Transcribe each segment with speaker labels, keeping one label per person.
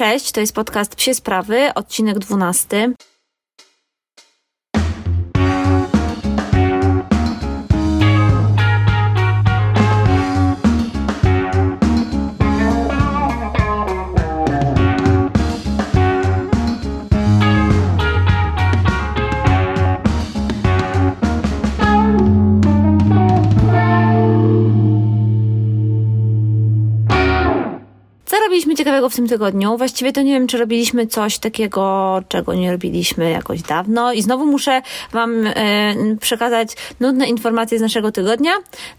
Speaker 1: Cześć, to jest podcast Psie Sprawy, odcinek 12. ciekawego w tym tygodniu? Właściwie to nie wiem, czy robiliśmy coś takiego, czego nie robiliśmy jakoś dawno. I znowu muszę Wam e, przekazać nudne informacje z naszego tygodnia.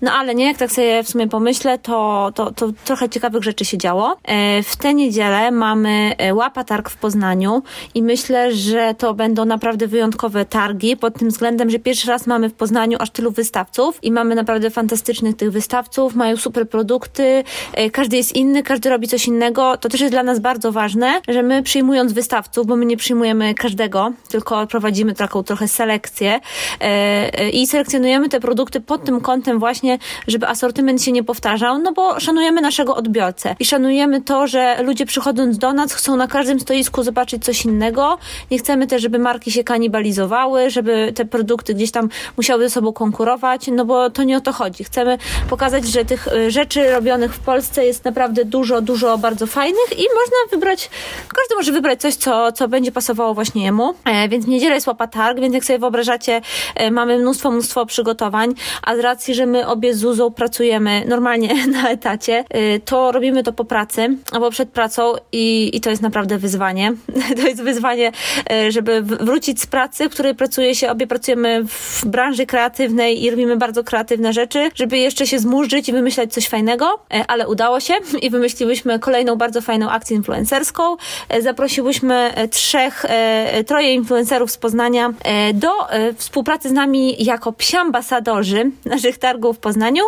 Speaker 1: No ale nie, jak tak sobie w sumie pomyślę, to, to, to trochę ciekawych rzeczy się działo. E, w tę niedzielę mamy e, Łapa Targ w Poznaniu i myślę, że to będą naprawdę wyjątkowe targi pod tym względem, że pierwszy raz mamy w Poznaniu aż tylu wystawców i mamy naprawdę fantastycznych tych wystawców, mają super produkty, każdy jest inny, każdy robi coś innego to też jest dla nas bardzo ważne, że my przyjmując wystawców, bo my nie przyjmujemy każdego, tylko prowadzimy taką trochę selekcję e, i selekcjonujemy te produkty pod tym kątem właśnie, żeby asortyment się nie powtarzał, no bo szanujemy naszego odbiorcę i szanujemy to, że ludzie przychodząc do nas chcą na każdym stoisku zobaczyć coś innego. Nie chcemy też, żeby marki się kanibalizowały, żeby te produkty gdzieś tam musiały ze sobą konkurować, no bo to nie o to chodzi. Chcemy pokazać, że tych e, rzeczy robionych w Polsce jest naprawdę dużo, dużo bardzo bardzo fajnych i można wybrać, każdy może wybrać coś, co, co będzie pasowało właśnie jemu. E, więc w niedzielę jest łapa targ, więc jak sobie wyobrażacie, e, mamy mnóstwo, mnóstwo przygotowań, a z racji, że my obie z Zuzą pracujemy normalnie na etacie, e, to robimy to po pracy albo przed pracą i, i to jest naprawdę wyzwanie. to jest wyzwanie, e, żeby wrócić z pracy, w której pracuje się, obie pracujemy w branży kreatywnej i robimy bardzo kreatywne rzeczy, żeby jeszcze się zmurzyć i wymyślać coś fajnego, e, ale udało się i wymyśliłyśmy kolejną bardzo fajną akcję influencerską. E, zaprosiłyśmy e, trzech, e, troje influencerów z Poznania do współpracy z nami jako psi ambasadorzy naszych targów w Poznaniu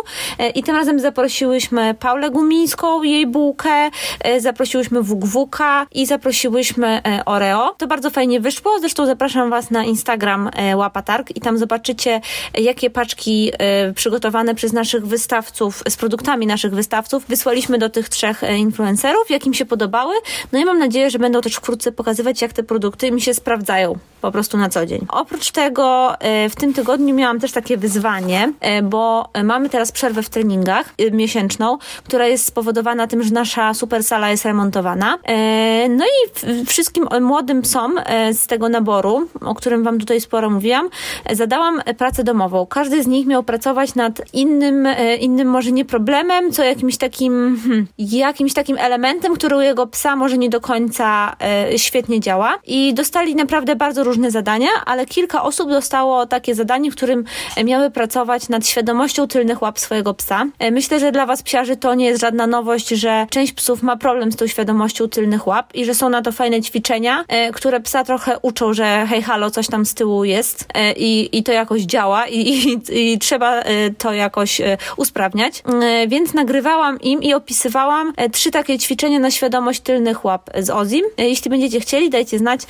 Speaker 1: i tym razem zaprosiłyśmy Paulę Gumińską, jej bułkę, zaprosiłyśmy WGWK i zaprosiłyśmy Oreo. To bardzo fajnie wyszło, zresztą zapraszam Was na Instagram Łapatarg i tam zobaczycie jakie paczki przygotowane przez naszych wystawców z produktami naszych wystawców wysłaliśmy do tych trzech influencerów, jak im się podobały. No i mam nadzieję, że będą też wkrótce pokazywać, jak te produkty mi się sprawdzają po prostu na co dzień. Oprócz tego e, w tym tygodniu miałam też takie wyzwanie, e, bo mamy teraz przerwę w treningach e, miesięczną, która jest spowodowana tym, że nasza super sala jest remontowana. No i wszystkim młodym psom z tego naboru, o którym Wam tutaj sporo mówiłam, zadałam pracę domową. Każdy z nich miał pracować nad innym, innym może nie problemem, co jakimś takim, hmm, jakimś takim elementem, który u jego psa może nie do końca świetnie działa. I dostali naprawdę bardzo różne różne zadania, ale kilka osób dostało takie zadanie, w którym miały pracować nad świadomością tylnych łap swojego psa. E, myślę, że dla Was psiarzy to nie jest żadna nowość, że część psów ma problem z tą świadomością tylnych łap i że są na to fajne ćwiczenia, e, które psa trochę uczą, że hej halo, coś tam z tyłu jest e, i, i to jakoś działa i, i, i trzeba to jakoś usprawniać. Więc nagrywałam im i opisywałam trzy takie ćwiczenia na świadomość tylnych łap z Ozim. Jeśli będziecie chcieli, dajcie znać,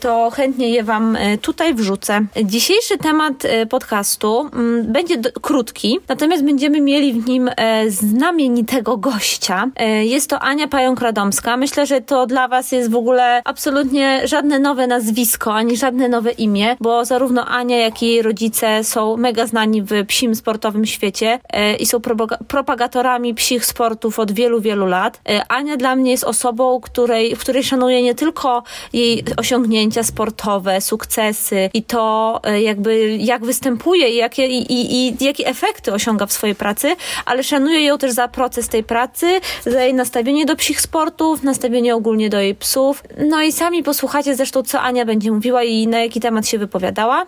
Speaker 1: to chętnie je Wam e, tutaj wrzucę. Dzisiejszy temat e, podcastu mm, będzie krótki, natomiast będziemy mieli w nim e, znamienitego gościa. Jest to Ania Pająk-Radomska. Myślę, że to dla Was jest w ogóle absolutnie żadne nowe nazwisko, ani żadne nowe imię, bo zarówno Ania, jak i jej rodzice są mega znani w psim sportowym świecie i są propagatorami psich sportów od wielu, wielu lat. Ania dla mnie jest osobą, której, w której szanuję nie tylko jej osiągnięcia sportowe, sukcesy i to e, jakby jak występuje i jakie, i, i, i jakie efekty osiąga w swojej pracy, ale szanuję ją też za proces tej pracy, za jej nastawienie do psich sportów, nastawienie ogólnie do jej psów. No i sami posłuchacie zresztą, co Ania będzie mówiła i na jaki temat się wypowiadała.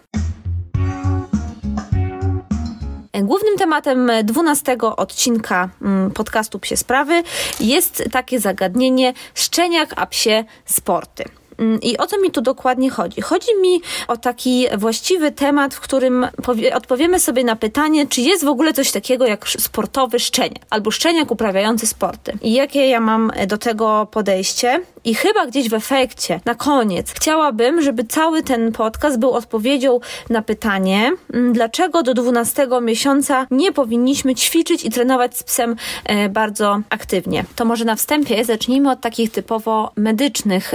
Speaker 1: Głównym tematem 12 odcinka mm, podcastu Psie Sprawy jest takie zagadnienie szczeniak a psie sporty. Mm, I o co mi tu dokładnie chodzi? Chodzi mi o taki właściwy temat, w którym odpowiemy sobie na pytanie, czy jest w ogóle coś takiego jak sportowy szczeniak albo szczeniak uprawiający sporty. I jakie ja mam do tego podejście I chyba gdzieś w efekcie, na koniec, chciałabym, żeby cały ten podcast był odpowiedzią na pytanie, mm, dlaczego do 12 miesiąca nie powinniśmy ćwiczyć i trenować z psem e, bardzo aktywnie. To może na wstępie zacznijmy od takich typowo medycznych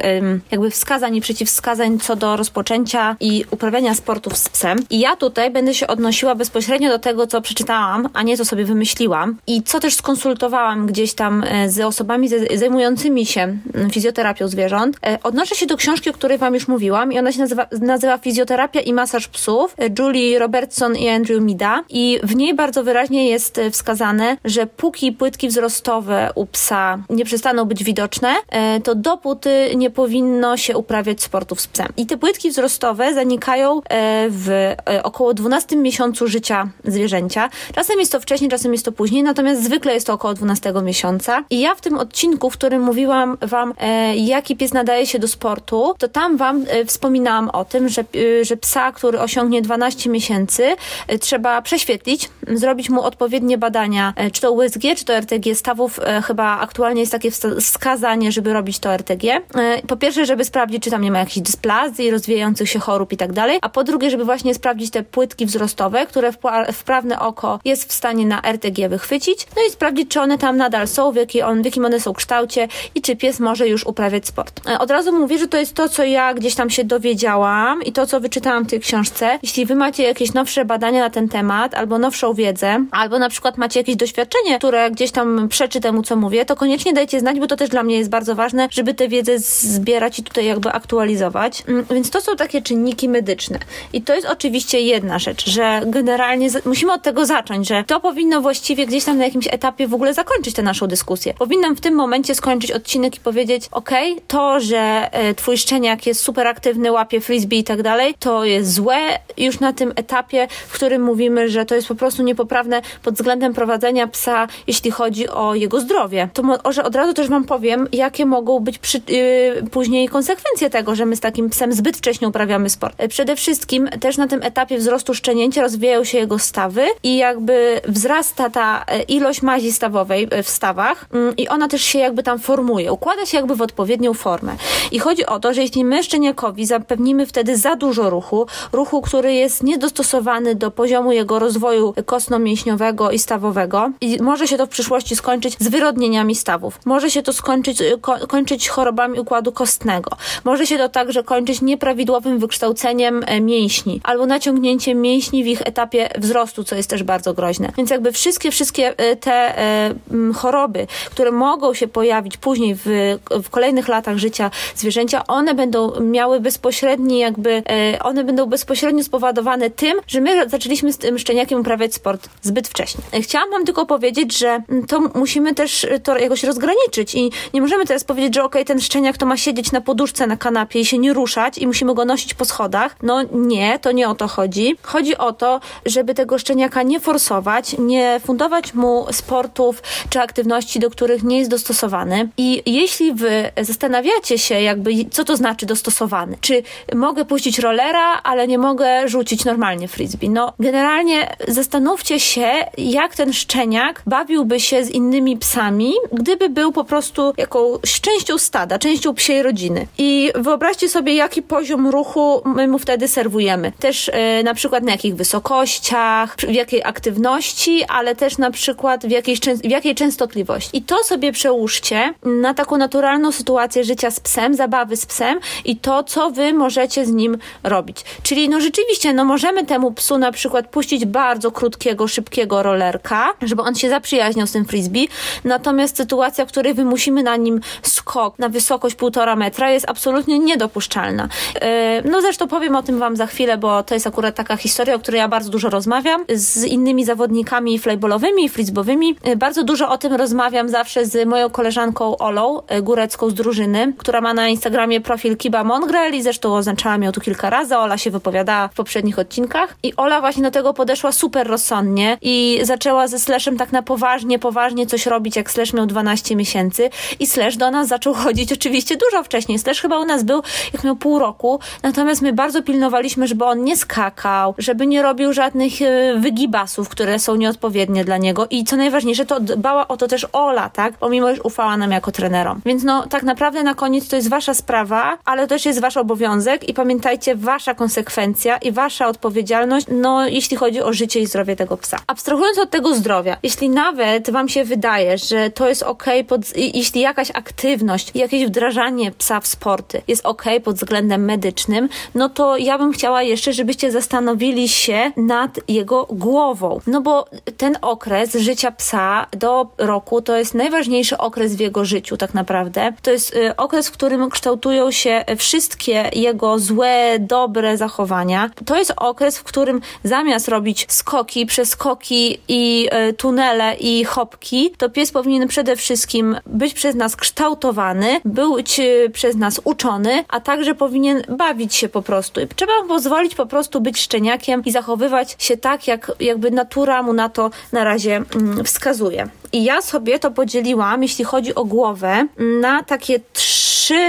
Speaker 1: jakby wskazań i przeciwwskazań co do rozpoczęcia i uprawiania sportów z psem. I ja tutaj będę się odnosiła bezpośrednio do tego, co przeczytałam, a nie co sobie wymyśliłam i co też skonsultowałam gdzieś tam e, z osobami zajmującymi się fizjoterapią zwierząt. E, odnoszę się do książki, o której Wam już mówiłam i ona się nazywa, nazywa Fizjoterapia i masaż psów e, Julie Robertson i Andrew Mida i w niej bardzo wyraźnie jest wskazane, że póki płytki wzrostowe u psa nie przestaną być widoczne, to dopóty nie powinno się uprawiać sportów z psem. I te płytki wzrostowe zanikają w około 12 miesiącu życia zwierzęcia. Czasem jest to wcześniej, czasem jest to później, natomiast zwykle jest to około 12 miesiąca. I ja w tym odcinku, w którym mówiłam Wam, e, jaki pies nadaje się do sportu, to tam Wam e, wspominałam o tym, że, e, że psa, który osiągnie 12 miesięcy, e, trzeba prześwietlić, zrobić mu odpowiednie badania, czy to USG, czy to RTG stawów. Chyba aktualnie jest takie wskazanie, żeby robić to RTG. Po pierwsze, żeby sprawdzić, czy tam nie ma jakichś dysplazji, rozwijających się chorób i tak dalej, a po drugie, żeby właśnie sprawdzić te płytki wzrostowe, które wprawne oko jest w stanie na RTG wychwycić, no i sprawdzić, czy one tam nadal są, w, jaki on, w jakim one są kształcie i czy pies może już uprawiać sport. E, od razu mówię, że to jest to, co ja gdzieś tam się dowiedziałam i to, co wyczytałam w tej książce. Jeśli wy macie jakieś nowsze badania na ten temat, albo nowszą wiedzę, albo na przykład macie jakieś doświadczenie, które gdzieś tam przeczy temu, co mówię, to koniecznie dajcie znać, bo to też dla mnie jest bardzo ważne, żeby tę wiedzę zbierać i tutaj jakby aktualizować. Mm, więc to są takie czynniki medyczne. I to jest oczywiście jedna rzecz, że generalnie musimy od tego zacząć, że to powinno właściwie gdzieś tam na jakimś etapie w ogóle zakończyć tę naszą dyskusję. Powinnam w tym momencie skończyć odcinek i powiedzieć, ok, to, że e, twój szczeniak jest super aktywny, łapie frisbee i tak dalej, to jest złe już na tym etapie, w którym mówimy, że to jest po prostu niepoprawne pod względem prowadzenia psa, jeśli chodzi o jego zdrowie. To może od razu też wam powiem, jakie mogą być przy, yy, później konsekwencje tego, że my z takim psem zbyt wcześnie uprawiamy sport. E, przede wszystkim też na tym etapie wzrostu szczenięcia rozwijają się jego stawy i jakby wzrasta ta e, ilość mazi stawowej w stawach mm, i ona też się jakby tam formuje, układa się jakby w odpowiednią formę. I chodzi o to, że jeśli my szczeniakowi zapewnimy wtedy za dużo ruchu, ruchu, który jest niedostosowany do poziomu jego rozwoju kostno-mięśniowego i stawowego i może się to w przyszłości skończyć zwyrodnieniami stawów. Może się to skończyć, ko kończyć chorobami układu kostnego. Może się to także kończyć nieprawidłowym wykształceniem mięśni albo naciągnięciem mięśni w ich etapie wzrostu, co jest też bardzo groźne. Więc jakby wszystkie, wszystkie e, te e, choroby, które mogą się pojawić później w, w kolejnych latach życia zwierzęcia, one będą miały bezpośredni jakby, e, one będą bezpośrednio spowodowane tym, że my zaczęliśmy z tym szczeniakiem uprawiać sport zbyt wcześnie. Chciałam wam tylko powiedzieć, że to musimy też to jakoś rozgraniczyć i nie możemy teraz powiedzieć, że okej, okay, ten szczeniak to ma siedzieć na poduszce na kanapie i się nie ruszać i musimy go nosić po schodach. No nie, to nie o to chodzi. Chodzi o to, żeby tego szczeniaka nie forsować, nie fundować mu sportów czy aktywności, do których nie jest dostosowany. I jeśli wy zastanawiacie się, jakby, co to znaczy dostosowany, czy mogę puścić rollera, ale nie mogę rzucić normalnie frisbee. No, generalnie zastanówcie się, jak ten szczeniak bawiłby się z innymi psami, gdyby był po prostu jakąś częścią stada, częścią psiej rodziny. I wyobraźcie sobie, jaki poziom ruchu my mu wtedy serwujemy. Też yy, na przykład na jakich wysokościach, w jakiej aktywności, ale też na przykład w jakiej, w jakiej częstotliwości. I to sobie przełóżcie na taką naturalną sytuację życia z psem, zabawy z psem i to, co wy możecie z nim robić. Czyli no rzeczywiście, no możemy temu psu na przykład puścić bardzo krótkiego, szybkiego rollerka, żeby on się zaprzyjaźniał z tym frisbee, natomiast sytuacja, w której wymusimy na nim skok na wysokość półtora metra jest absolutnie niedopuszczalna. Yy, no zresztą powiem o tym wam za chwilę, bo to jest akurat taka historia, o której ja bardzo dużo rozmawiam z innymi zawodnikami flyballowymi i frisbowymi. Yy, bardzo dużo o tym rozmawiam zawsze z moją koleżanką Olą yy, Górecką z drużyny, która ma na Instagramie profil Kiba Mongrel i zresztą oznaczałam ją tu kilka razy. Ola się wypowiadała w poprzednich odcinkach i Ola właśnie do tego podeszła super rozsądnie i zaczęła ze Slashem tak na poważnie, poważnie coś robić, jak Slash miał 12 miesięcy i Slash do nas zaczął chodzić oczywiście dużo wcześniej. Slash chyba u nas był, jak miał pół roku, natomiast my bardzo pilnowaliśmy, żeby on nie skakał, żeby nie robił żadnych e, wygibasów, które są nieodpowiednie dla niego i co najważniejsze, to dbała o to też Ola, tak? Pomimo, że ufała nam jako trenerom. Więc no, tak tak naprawdę na koniec to jest wasza sprawa, ale też jest wasz obowiązek i pamiętajcie, wasza konsekwencja i wasza odpowiedzialność, no jeśli chodzi o życie i zdrowie tego psa. Abstrahując od tego zdrowia, jeśli nawet wam się wydaje, że to jest ok, pod, jeśli jakaś aktywność, jakieś wdrażanie psa w sporty jest ok pod względem medycznym, no to ja bym chciała jeszcze, żebyście zastanowili się nad jego głową. No bo ten okres życia psa do roku to jest najważniejszy okres w jego życiu, tak naprawdę. To jest y, okres, w którym kształtują się wszystkie jego złe, dobre zachowania. To jest okres, w którym zamiast robić skoki, przeskoki i y, tunele i hopki, to pies powinien przede wszystkim być przez nas kształtowany, być y, przez nas uczony, a także powinien bawić się po prostu. Trzeba mu pozwolić po prostu być szczeniakiem i zachowywać się tak, jak jakby natura mu na to na razie mm, wskazuje. I ja sobie to podzieliłam, jeśli chodzi o głowę, na takie trzy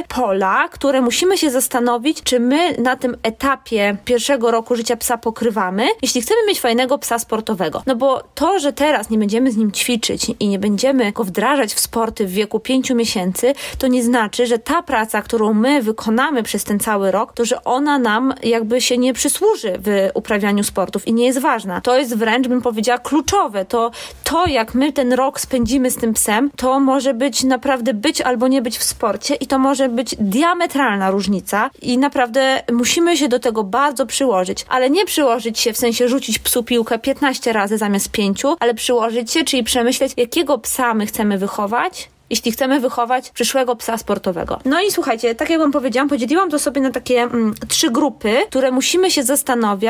Speaker 1: pola, które musimy się zastanowić, czy my na tym etapie pierwszego roku życia psa pokrywamy, jeśli chcemy mieć fajnego psa sportowego. No bo to, że teraz nie będziemy z nim ćwiczyć i nie będziemy go wdrażać w sporty w wieku pięciu miesięcy, to nie znaczy, że ta praca, którą my wykonamy przez ten cały rok, to że ona nam jakby się nie przysłuży w uprawianiu sportów i nie jest ważna. To jest wręcz, bym powiedziała, kluczowe. To, to jak my ten rok spędzimy z tym psem, to może być naprawdę być albo nie być w sporcie i to może być diametralna różnica i naprawdę musimy się do tego bardzo przyłożyć, ale nie przyłożyć się w sensie rzucić psu piłkę 15 razy zamiast 5, ale przyłożyć się, czyli przemyśleć, jakiego psa my chcemy wychować, jeśli chcemy wychować przyszłego psa sportowego. No i słuchajcie, tak jak wam powiedziałam, podzieliłam to sobie na takie mm, trzy grupy, które musimy się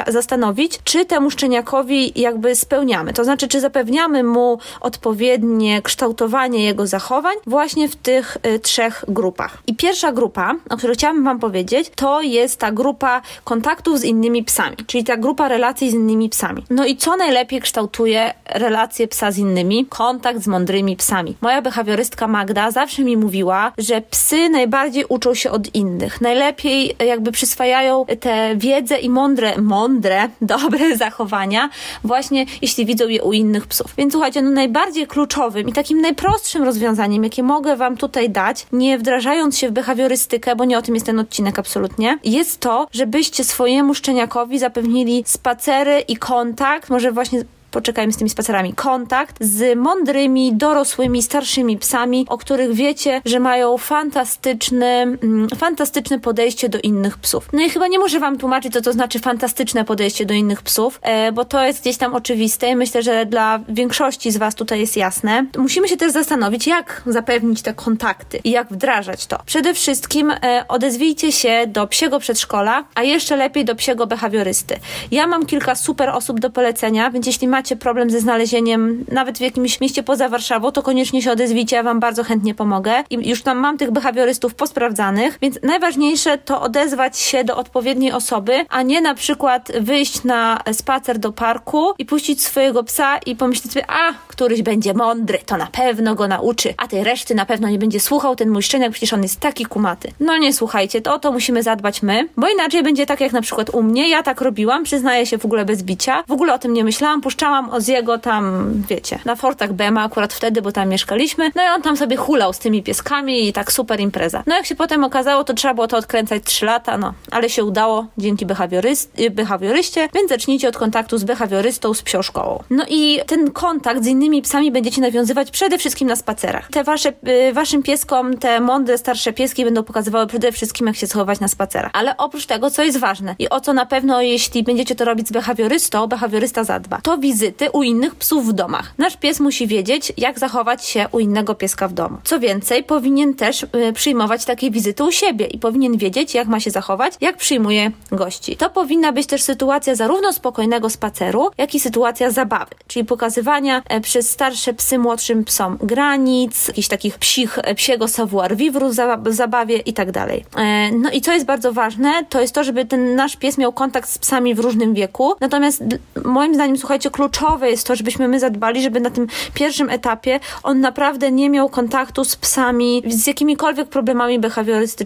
Speaker 1: zastanowić, czy temu szczeniakowi jakby spełniamy. To znaczy, czy zapewniamy mu odpowiednie kształtowanie jego zachowań właśnie w tych y, trzech grupach. I pierwsza grupa, o której chciałabym wam powiedzieć, to jest ta grupa kontaktów z innymi psami, czyli ta grupa relacji z innymi psami. No i co najlepiej kształtuje relacje psa z innymi? Kontakt z mądrymi psami. Moja behawiorystka Magda zawsze mi mówiła, że psy najbardziej uczą się od innych. Najlepiej jakby przyswajają tę wiedzę i mądre, mądre, dobre zachowania właśnie jeśli widzą je u innych psów. Więc słuchajcie, no najbardziej kluczowym i takim najprostszym rozwiązaniem, jakie mogę wam tutaj dać, nie wdrażając się w behawiorystykę, bo nie o tym jest ten odcinek absolutnie, jest to, żebyście swojemu szczeniakowi zapewnili spacery i kontakt, może właśnie poczekajmy z tymi spacerami, kontakt z mądrymi, dorosłymi, starszymi psami, o których wiecie, że mają fantastyczne, mm, fantastyczne podejście do innych psów. No i chyba nie muszę wam tłumaczyć, co to znaczy fantastyczne podejście do innych psów, e, bo to jest gdzieś tam oczywiste i myślę, że dla większości z was tutaj jest jasne. Musimy się też zastanowić, jak zapewnić te kontakty i jak wdrażać to. Przede wszystkim e, odezwijcie się do psiego przedszkola, a jeszcze lepiej do psiego behawiorysty. Ja mam kilka super osób do polecenia, więc jeśli macie macie problem ze znalezieniem nawet w jakimś mieście poza Warszawą, to koniecznie się odezwijcie, ja Wam bardzo chętnie pomogę. I już tam mam tych behawiorystów posprawdzanych, więc najważniejsze to odezwać się do odpowiedniej osoby, a nie na przykład wyjść na spacer do parku i puścić swojego psa i pomyśleć sobie, a, któryś będzie mądry, to na pewno go nauczy, a tej reszty na pewno nie będzie słuchał ten mój szczeniak, przecież on jest taki kumaty. No nie słuchajcie, to o to musimy zadbać my, bo inaczej będzie tak jak na przykład u mnie, ja tak robiłam, przyznaję się w ogóle bez bicia, w ogóle o tym nie myślałam, puszczałam z Oziego tam, wiecie, na Fortach Bema akurat wtedy, bo tam mieszkaliśmy. No i on tam sobie hulał z tymi pieskami i tak super impreza. No jak się potem okazało, to trzeba było to odkręcać 3 lata, no, ale się udało dzięki behawioryst- behawioryście, więc zacznijcie od kontaktu z behawiorystą, z psią szkołą. No i ten kontakt z innymi psami będziecie nawiązywać przede wszystkim na spacerach. Te wasze, y, waszym pieskom, te mądre, starsze pieski będą pokazywały przede wszystkim, jak się schować na spacerach. Ale oprócz tego, co jest ważne i o co na pewno, jeśli będziecie to robić z behawiorystą, behawiorysta zadba, to wizyta wizyty u innych psów w domach. Nasz pies musi wiedzieć, jak zachować się u innego pieska w domu. Co więcej, powinien też y, przyjmować takie wizyty u siebie i powinien wiedzieć, jak ma się zachować, jak przyjmuje gości. To powinna być też sytuacja zarówno spokojnego spaceru, jak i sytuacja zabawy, czyli pokazywania e, przez starsze psy młodszym psom granic, jakichś takich psich, e, psiego savoir vivre w zabawie i tak dalej. E, no i co jest bardzo ważne, to jest to, żeby ten nasz pies miał kontakt z psami w różnym wieku. Natomiast moim zdaniem, słuchajcie, klucz kluczowe jest to, żebyśmy my zadbali, żeby na tym pierwszym etapie on naprawdę nie miał kontaktu z psami, z jakimikolwiek problemami behawioralnymi,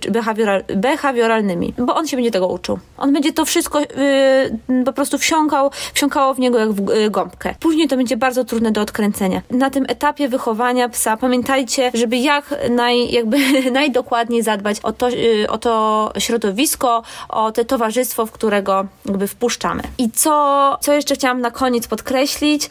Speaker 1: behawioralnymi, bo on się będzie tego uczył. On będzie to wszystko yy, po prostu wsiąkał, wsiąkało w niego jak w yy, gąbkę. Później to będzie bardzo trudne do odkręcenia. Na tym etapie wychowania psa pamiętajcie, żeby jak naj, jakby najdokładniej zadbać o to, yy, o to środowisko, o te towarzystwo, w którego jakby wpuszczamy. I co, co jeszcze chciałam na koniec podkreślić,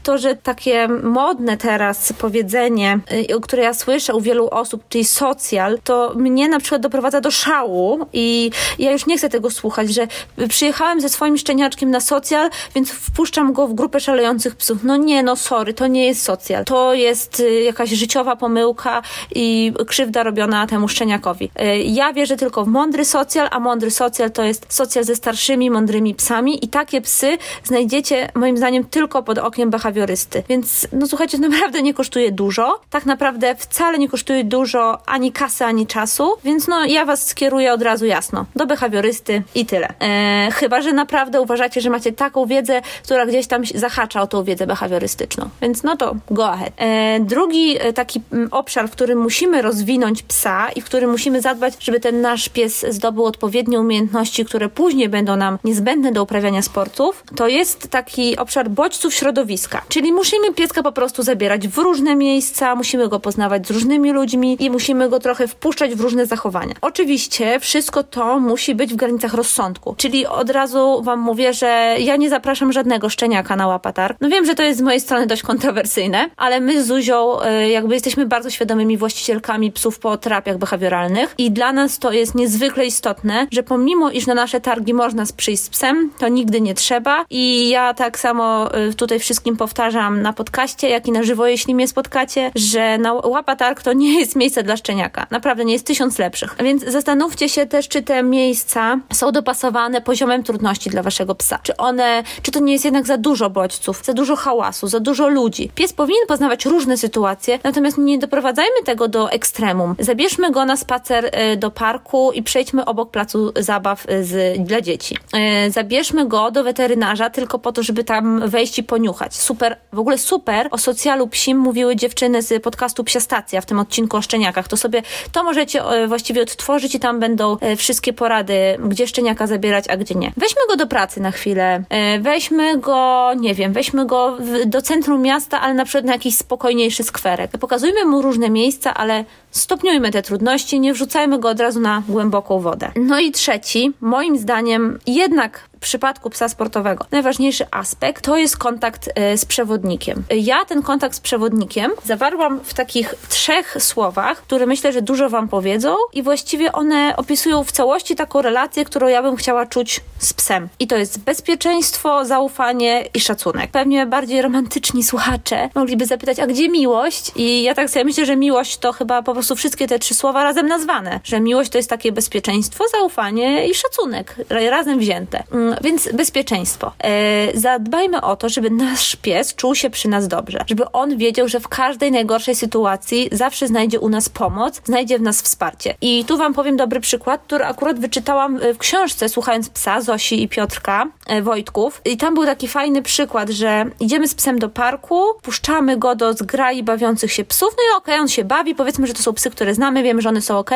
Speaker 1: to, że takie modne teraz powiedzenie, yy, które ja słyszę u wielu osób, czyli socjal, to mnie na przykład doprowadza do szału i ja już nie chcę tego słuchać, że przyjechałem ze swoim szczeniaczkiem na socjal, więc wpuszczam go w grupę szalejących psów. No nie, no sorry, to nie jest socjal. To jest y, jakaś życiowa pomyłka i krzywda robiona temu szczeniakowi. Y, ja wierzę tylko w mądry socjal, a mądry socjal to jest socjal ze starszymi, mądrymi psami i takie psy znajdziecie moim zdaniem tylko pod okiem behawiorysty. Więc no słuchajcie, naprawdę nie kosztuje dużo. Tak naprawdę wcale nie kosztuje dużo ani kasy, ani czasu, więc no ja was skieruję od razu jasno do behawiorysty i tyle. E, chyba, że naprawdę uważacie, że macie taką wiedzę, która gdzieś tam zahacza o tą wiedzę behawiorystyczną. Więc no to go ahead. E, drugi e, taki obszar, w którym musimy rozwinąć psa i w którym musimy zadbać, żeby ten nasz pies zdobył odpowiednie umiejętności, które później będą nam niezbędne do uprawiania sportów, to jest taki obszar bodźców środowiska. Czyli musimy pieska po prostu zabierać w różne miejsca, musimy go poznawać z różnymi ludźmi i musimy go trochę wpuszczać w różne zachowania. Oczywiście wszystko to musi być w granicach rozsądku. Czyli od razu Wam mówię, że ja nie zapraszam żadnego szczeniaka na łapatar. No wiem, że to jest z mojej strony dość kontrowersyjne, ale my z Zuzią e, jakby jesteśmy bardzo świadomymi właścicielkami psów po terapiach behawioralnych i dla nas to jest niezwykle istotne, że pomimo iż na nasze targi można przyjść z psem, to nigdy nie trzeba i ja tak samo e, tutaj wszystkim powtarzam na podcaście, jak i na żywo, jeśli mnie spotkacie, że na łapatarg to nie jest miejsce dla szczeniaka. Naprawdę nie jest tysiąc lepszych. Więc zastanówcie się też, czy te miejsca są dopasowane poziomem trudności dla waszego psa. Czy one, czy to nie jest jednak za dużo bodźców, za dużo hałasu, za dużo ludzi. Pies powinien poznawać różne sytuacje, natomiast nie doprowadzajmy tego do ekstremum. Zabierzmy go na spacer e, do parku i przejdźmy obok placu zabaw e, z, dla dzieci. E, zabierzmy go do weterynarza tylko po to, żeby tam wejść i poniuchać. Super, w ogóle super o socjalu psim mówiły dziewczyny z podcastu Psia Stacja w tym odcinku o szczeniakach. To sobie, to możecie właściwie odtworzyć i tam będą wszystkie porady, gdzie szczeniaka zabierać, a gdzie nie. Weźmy go do pracy na chwilę. E, weźmy go, nie wiem, weźmy go do centrum miasta, ale na przykład na jakiś spokojniejszy skwerek. Pokazujmy mu różne miejsca, ale stopniujmy te trudności, nie wrzucajmy go od razu na głęboką wodę. No i trzeci, moim zdaniem, jednak w przypadku psa sportowego najważniejszy aspekt to jest kontakt e, z przewodnikiem. Ja ten kontakt z przewodnikiem zawarłam w takich trzech słowach, które myślę, że dużo Wam powiedzą i właściwie one opisują w całości taką relację, którą ja bym chciała czuć z psem. I to jest bezpieczeństwo, zaufanie i szacunek. Pewnie bardziej romantyczni słuchacze mogliby zapytać, a gdzie miłość? I ja tak sobie myślę, że miłość to chyba po prostu wszystkie te trzy słowa razem nazwane, że miłość to jest takie bezpieczeństwo, zaufanie i szacunek, razem wzięte. Mm, więc bezpieczeństwo. E, zadbajmy o to, żeby nasz pies czuł się przy nas dobrze, żeby on wiedział, że w każdej najgorszej sytuacji zawsze znajdzie u nas pomoc, znajdzie w nas wsparcie. I tu Wam powiem dobry przykład, który akurat wyczytałam w książce, słuchając psa Zosi i Piotrka e, Wojtków. I tam był taki fajny przykład, że idziemy z psem do parku, puszczamy go do zgrai bawiących się psów, no i okej, okay, on się bawi, powiedzmy, że to są psy, które znamy, wiemy, że one są ok.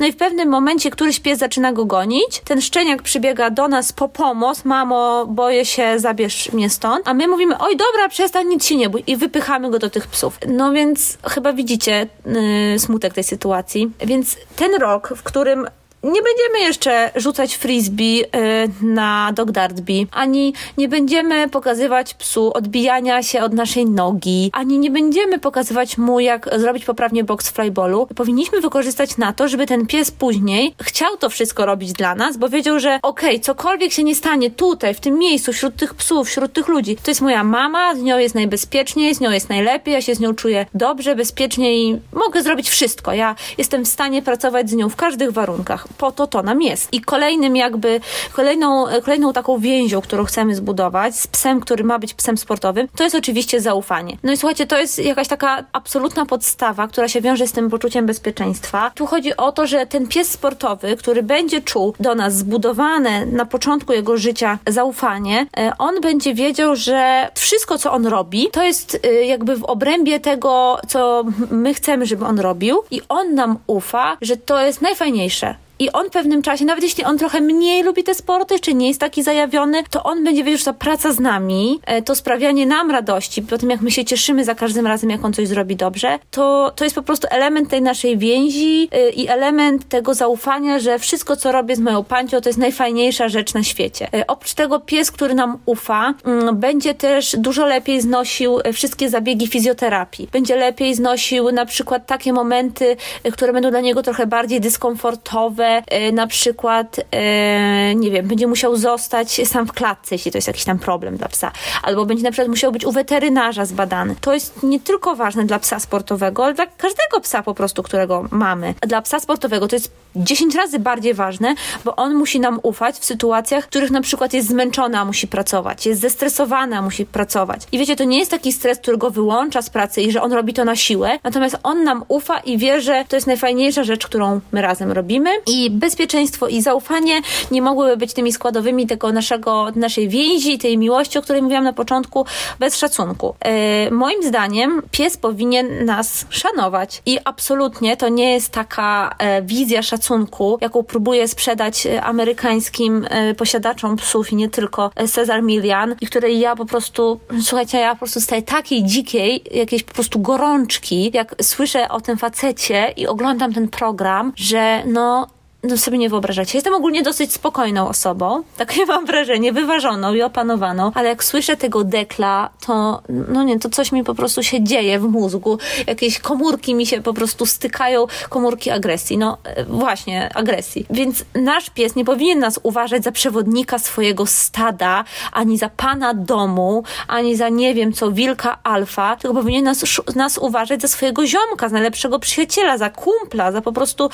Speaker 1: No i w pewnym momencie któryś pies zaczyna go gonić, ten szczeniak przybiega do nas po pomoc, mamo, boję się, zabierz mnie stąd, a my mówimy, oj dobra, przestań, nic się nie bój i wypychamy go do tych psów. No więc chyba widzicie yy, smutek tej sytuacji. Więc ten rok, w którym nie będziemy jeszcze rzucać frisbee y, na dog dartby, ani nie będziemy pokazywać psu odbijania się od naszej nogi, ani nie będziemy pokazywać mu, jak zrobić poprawnie box flyballu. Powinniśmy wykorzystać na to, żeby ten pies później chciał to wszystko robić dla nas, bo wiedział, że okej, okay, cokolwiek się nie stanie tutaj, w tym miejscu, wśród tych psów, wśród tych ludzi, to jest moja mama, z nią jest najbezpieczniej, z nią jest najlepiej, ja się z nią czuję dobrze, bezpiecznie i mogę zrobić wszystko. Ja jestem w stanie pracować z nią w każdych warunkach po to to nam jest. I kolejnym jakby, kolejną, kolejną taką więzią, którą chcemy zbudować z psem, który ma być psem sportowym, to jest oczywiście zaufanie. No i słuchajcie, to jest jakaś taka absolutna podstawa, która się wiąże z tym poczuciem bezpieczeństwa. Tu chodzi o to, że ten pies sportowy, który będzie czuł do nas zbudowane na początku jego życia zaufanie, e, on będzie wiedział, że wszystko, co on robi, to jest e, jakby w obrębie tego, co my chcemy, żeby on robił i on nam ufa, że to jest najfajniejsze i on w pewnym czasie, nawet jeśli on trochę mniej lubi te sporty, czy nie jest taki zajawiony, to on będzie wiedział, że ta praca z nami, e, to sprawianie nam radości, po tym jak my się cieszymy za każdym razem, jak on coś zrobi dobrze, to, to jest po prostu element tej naszej więzi e, i element tego zaufania, że wszystko, co robię z moją pancią, to jest najfajniejsza rzecz na świecie. E, oprócz tego pies, który nam ufa, mm, będzie też dużo lepiej znosił wszystkie zabiegi fizjoterapii. Będzie lepiej znosił na przykład takie momenty, które będą dla niego trochę bardziej dyskomfortowe, E, na przykład, e, nie wiem, będzie musiał zostać sam w klatce, jeśli to jest jakiś tam problem dla psa, albo będzie na przykład musiał być u weterynarza zbadany. To jest nie tylko ważne dla psa sportowego, ale dla każdego psa po prostu, którego mamy. Dla psa sportowego to jest 10 razy bardziej ważne, bo on musi nam ufać w sytuacjach, w których na przykład jest zmęczona, musi pracować, jest zestresowana, musi pracować. I wiecie, to nie jest taki stres, który go wyłącza z pracy i że on robi to na siłę, natomiast on nam ufa i wie, że to jest najfajniejsza rzecz, którą my razem robimy i i bezpieczeństwo i zaufanie nie mogłyby być tymi składowymi tego naszego, naszej więzi, tej miłości, o której mówiłam na początku, bez szacunku. E, moim zdaniem pies powinien nas szanować i absolutnie to nie jest taka e, wizja szacunku, jaką próbuje sprzedać e, amerykańskim e, posiadaczom psów i nie tylko e, Cezar Milian i której ja po prostu, słuchajcie, ja po prostu staję takiej dzikiej, jakiejś po prostu gorączki, jak słyszę o tym facecie i oglądam ten program, że no no sobie nie wyobrażacie. Jestem ogólnie dosyć spokojną osobą, takie mam wrażenie, wyważoną i opanowaną, ale jak słyszę tego dekla, to no nie, to coś mi po prostu się dzieje w mózgu. Jakieś komórki mi się po prostu stykają, komórki agresji. No e, właśnie, agresji. Więc nasz pies nie powinien nas uważać za przewodnika swojego stada, ani za pana domu, ani za nie wiem co, wilka alfa, tylko powinien nas, nas uważać za swojego ziomka, za najlepszego przyjaciela, za kumpla, za po prostu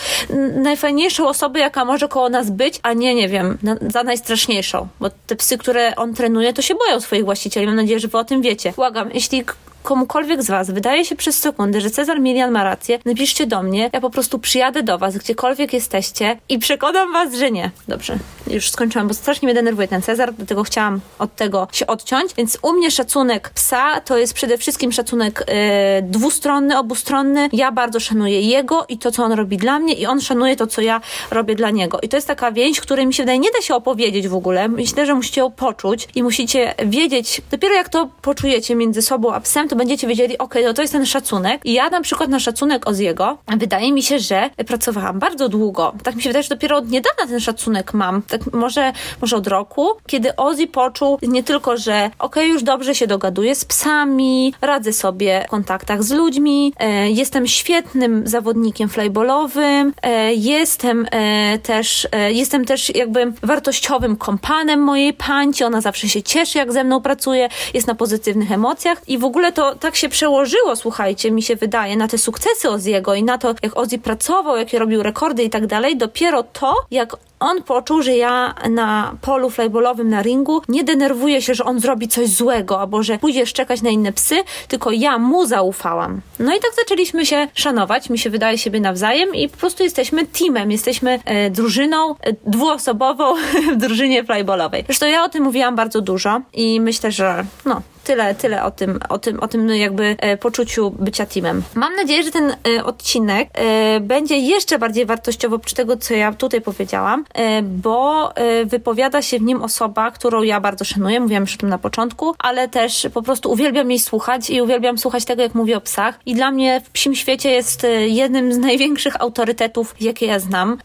Speaker 1: najfajniejszą osoby, jaka może koło nas być, a nie, nie wiem, na, za najstraszniejszą. Bo te psy, które on trenuje, to się boją swoich właścicieli. Mam nadzieję, że wy o tym wiecie. Błagam, jeśli komukolwiek z Was wydaje się przez sekundę, że Cezar Milian ma rację, napiszcie do mnie, ja po prostu przyjadę do Was, gdziekolwiek jesteście i przekonam Was, że nie. Dobrze, już skończyłam, bo strasznie mnie denerwuje ten Cezar, dlatego chciałam od tego się odciąć, więc u mnie szacunek psa to jest przede wszystkim szacunek yy, dwustronny, obustronny. Ja bardzo szanuję jego i to, co on robi dla mnie i on szanuje to, co ja robię dla niego. I to jest taka więź, której mi się wydaje, nie da się opowiedzieć w ogóle. Myślę, że musicie ją poczuć i musicie wiedzieć, dopiero jak to poczujecie między sobą a psem, to będziecie wiedzieli, ok, no to jest ten szacunek. I ja na przykład na szacunek Oziego, wydaje mi się, że pracowałam bardzo długo. Tak mi się wydaje, że dopiero od niedawna ten szacunek mam. Tak może, może od roku, kiedy Ozzy poczuł nie tylko, że ok, już dobrze się dogaduję z psami, radzę sobie w kontaktach z ludźmi, e, jestem świetnym zawodnikiem flybolowym, e, jestem e, też, e, jestem też jakby wartościowym kompanem mojej panci, ona zawsze się cieszy, jak ze mną pracuje, jest na pozytywnych emocjach i w ogóle to tak się przełożyło, słuchajcie, mi się wydaje, na te sukcesy Oziego i na to, jak Ozzy pracował, jakie robił rekordy i tak dalej, dopiero to, jak on poczuł, że ja na polu flyballowym, na ringu nie denerwuję się, że on zrobi coś złego, albo że pójdziesz czekać na inne psy, tylko ja mu zaufałam. No i tak zaczęliśmy się szanować, mi się wydaje siebie nawzajem i po prostu jesteśmy teamem, jesteśmy e, drużyną e, dwuosobową w drużynie flyballowej. Zresztą ja o tym mówiłam bardzo dużo i myślę, że no, tyle, tyle o tym, o tym, o tym jakby e, poczuciu bycia teamem. Mam nadzieję, że ten e, odcinek e, będzie jeszcze bardziej wartościowo przy tego, co ja tutaj powiedziałam, bo wypowiada się w nim osoba, którą ja bardzo szanuję, mówiłam już o tym na początku, ale też po prostu uwielbiam jej słuchać i uwielbiam słuchać tego, jak mówi o psach i dla mnie w psim świecie jest jednym z największych autorytetów, jakie ja znam.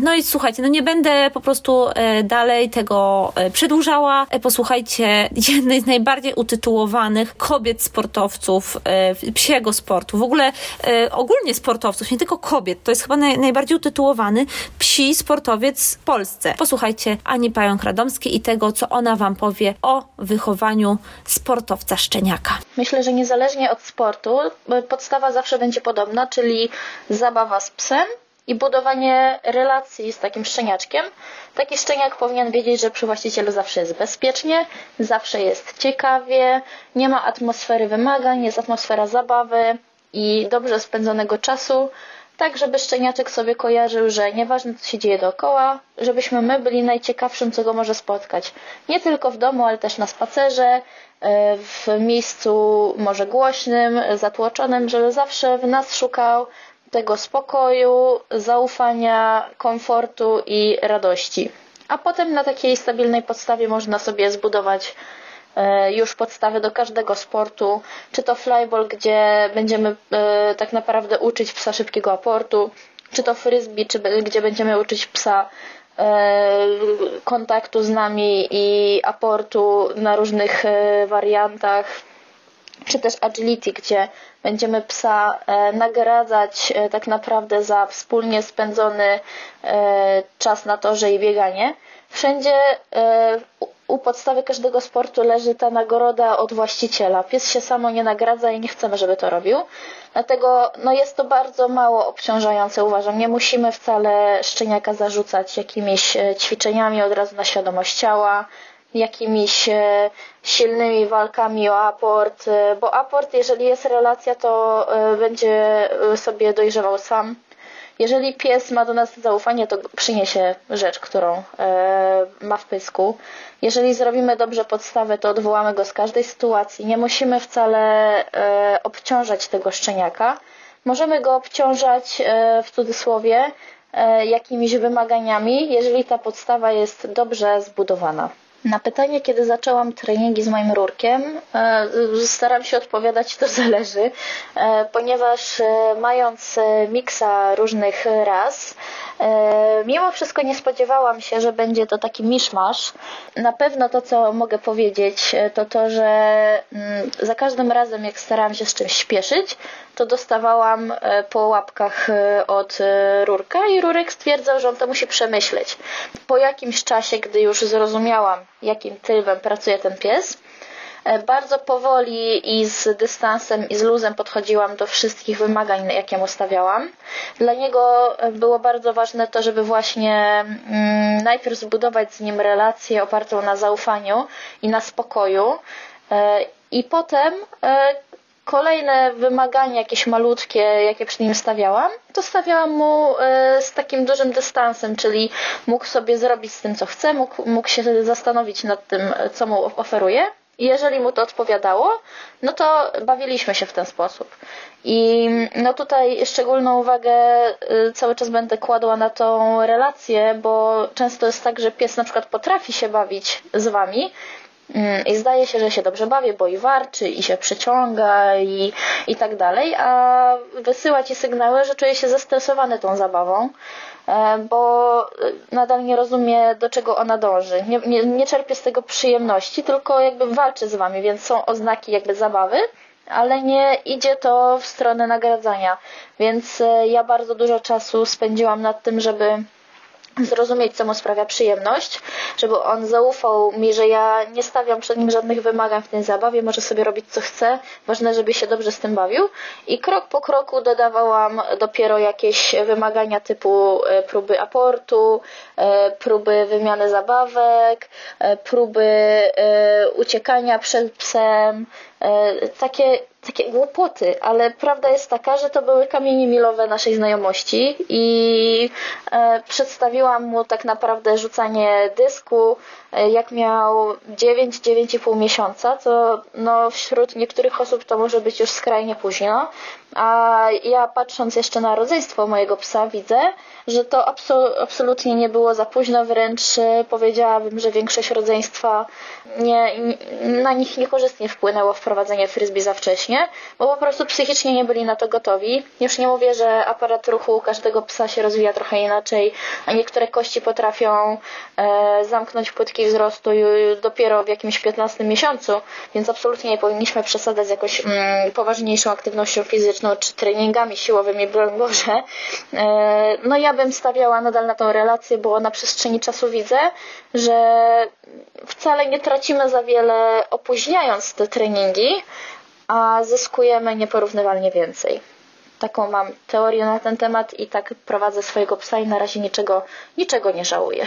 Speaker 1: No i słuchajcie, no nie będę po prostu dalej tego przedłużała. Posłuchajcie jednej z najbardziej utytułowanych utytułowanych kobiet sportowców e, psiego sportu, w ogóle e, ogólnie sportowców, nie tylko kobiet. To jest chyba naj, najbardziej utytułowany psi sportowiec w Polsce. Posłuchajcie Ani Pająk-Radomskiej i tego, co ona wam powie o wychowaniu sportowca szczeniaka.
Speaker 2: Myślę, że niezależnie od sportu, podstawa zawsze będzie podobna, czyli zabawa z psem i budowanie relacji z takim szczeniaczkiem. Taki szczeniak powinien wiedzieć, że przy właścicielu zawsze jest bezpiecznie, zawsze jest ciekawie, nie ma atmosfery wymagań, jest atmosfera zabawy i dobrze spędzonego czasu, tak żeby szczeniaczek sobie kojarzył, że nieważne co się dzieje dookoła, żebyśmy my byli najciekawszym, co go może spotkać. Nie tylko w domu, ale też na spacerze, e, w miejscu może głośnym, zatłoczonym, żeby zawsze w nas szukał tego spokoju, zaufania, komfortu i radości. A potem na takiej stabilnej podstawie można sobie zbudować e, już podstawy do każdego sportu, czy to flyball, gdzie będziemy e, tak naprawdę uczyć psa szybkiego aportu, czy to frisbee, czy gdzie będziemy uczyć psa e, kontaktu z nami i aportu na różnych wariantach, czy też agility, gdzie będziemy psa e, nagradzać e, tak naprawdę za wspólnie spędzony e, czas na torze i bieganie. Wszędzie u podstawy każdego sportu leży ta nagroda od właściciela. Pies się samo nie nagradza i nie chcemy, żeby to robił. Dlatego no jest to bardzo mało obciążające, uważam. Nie musimy wcale szczeniaka zarzucać jakimiś ćwiczeniami od razu na świadomość ciała jakimiś e, silnymi walkami o aport, e, bo aport, jeżeli jest relacja, to e, będzie sobie dojrzewał sam. Jeżeli pies ma do nas zaufanie, to przyniesie rzecz, którą ma w pysku. Jeżeli zrobimy dobrze podstawę, to odwołamy go z każdej sytuacji. Nie musimy wcale obciążać tego szczeniaka. Możemy go obciążać w cudzysłowie jakimiś wymaganiami, jeżeli ta podstawa jest dobrze zbudowana. Na pytanie, kiedy zaczęłam treningi z moim rurkiem, e, staram się odpowiadać, to zależy, e, ponieważ e, mając miksa różnych ras, mimo wszystko nie spodziewałam się, że będzie to taki miszmasz. Na pewno to, co mogę powiedzieć, to to, że mm, za każdym razem, jak starałam się z czymś śpieszyć, to dostawałam po łapkach od Rurka i Rurek stwierdzał, że on to musi przemyśleć. Po jakimś czasie, gdy już zrozumiałam, jakim trybem pracuje ten pies, bardzo powoli i z dystansem i z luzem podchodziłam do wszystkich wymagań, jakie mu stawiałam. Dla niego było bardzo ważne to, żeby właśnie mm, najpierw zbudować z nim relację opartą na zaufaniu i na spokoju. I potem kolejne wymagania, jakieś malutkie, jakie przy nim stawiałam, to stawiałam mu e, z takim dużym dystansem, czyli mógł sobie zrobić z tym, co chce, mógł, mógł się zastanowić nad tym, co mu oferuję. I jeżeli mu to odpowiadało, no to bawiliśmy się w ten sposób. I no tutaj szczególną uwagę e, cały czas będę kładła na tą relację, bo często jest tak, że pies na przykład potrafi się bawić z wami, i zdaje się, że się dobrze bawię, bo i warczy, i się przeciąga, i, i tak dalej, a wysyła ci sygnały, że czuje się zestresowany tą zabawą, e, bo nadal nie rozumie, do czego ona dąży. Nie, nie, nie czerpie z tego przyjemności, tylko jakby walczy z wami, więc są oznaki jakby zabawy, ale nie idzie to w stronę nagradzania. Więc e, ja bardzo dużo czasu spędziłam nad tym, żeby zrozumieć, co mu sprawia przyjemność, żeby on zaufał mi, że ja nie stawiam przed nim żadnych wymagań w tej zabawie, może sobie robić co chce, ważne, żeby się dobrze z tym bawił. I krok po kroku dodawałam dopiero jakieś wymagania typu e, próby aportu, e, próby wymiany zabawek, e, próby uciekania przed psem, takie takie głupoty, ale prawda jest taka, że to były kamienie milowe naszej znajomości i e, przedstawiłam mu tak naprawdę rzucanie dysku, e, jak miał 9-9,5 miesiąca, co no, wśród niektórych osób to może być już skrajnie późno, a ja patrząc jeszcze na rodzeństwo mojego psa widzę, że to absolutnie nie było za późno, wręcz e, powiedziałabym, że większość rodzeństwa nie, na nich niekorzystnie wpłynęło wprowadzenie frisbee za wcześnie, bo po prostu psychicznie nie byli na to gotowi. Już nie mówię, że aparat ruchu każdego psa się rozwija trochę inaczej, a niektóre kości potrafią e, zamknąć płytki wzrostu dopiero w jakimś 15 miesiącu, więc absolutnie nie powinniśmy przesadzać z jakąś mm, poważniejszą aktywnością fizyczną czy treningami siłowymi, broń Boże. E, no ja bym stawiała nadal na tą relację, bo na przestrzeni czasu widzę, że wcale nie tracimy za wiele opóźniając te treningi, a zyskujemy nieporównywalnie więcej. taką mam teorię na ten temat i tak prowadzę swojego psa i na razie niczego, niczego nie żałuję.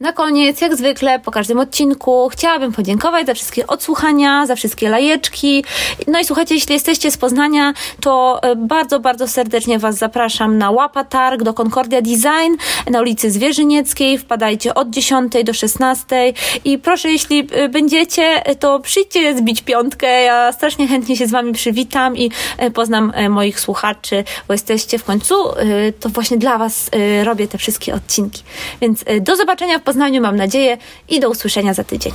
Speaker 1: Na koniec, jak zwykle, po każdym odcinku chciałabym podziękować za wszystkie odsłuchania, za wszystkie lajeczki. No i słuchajcie, jeśli jesteście z Poznania, to e, bardzo, bardzo serdecznie Was zapraszam na Łapa Targ do Concordia Design na ulicy Zwierzynieckiej. Wpadajcie od 10 do 16 i proszę, jeśli e, będziecie, to przyjdźcie zbić piątkę. Ja strasznie chętnie się z Wami przywitam i e, poznam moich słuchaczy, bo jesteście w końcu, to właśnie dla Was robię te wszystkie odcinki. Więc do zobaczenia w Poznaniu, mam nadzieję, i do usłyszenia za tydzień.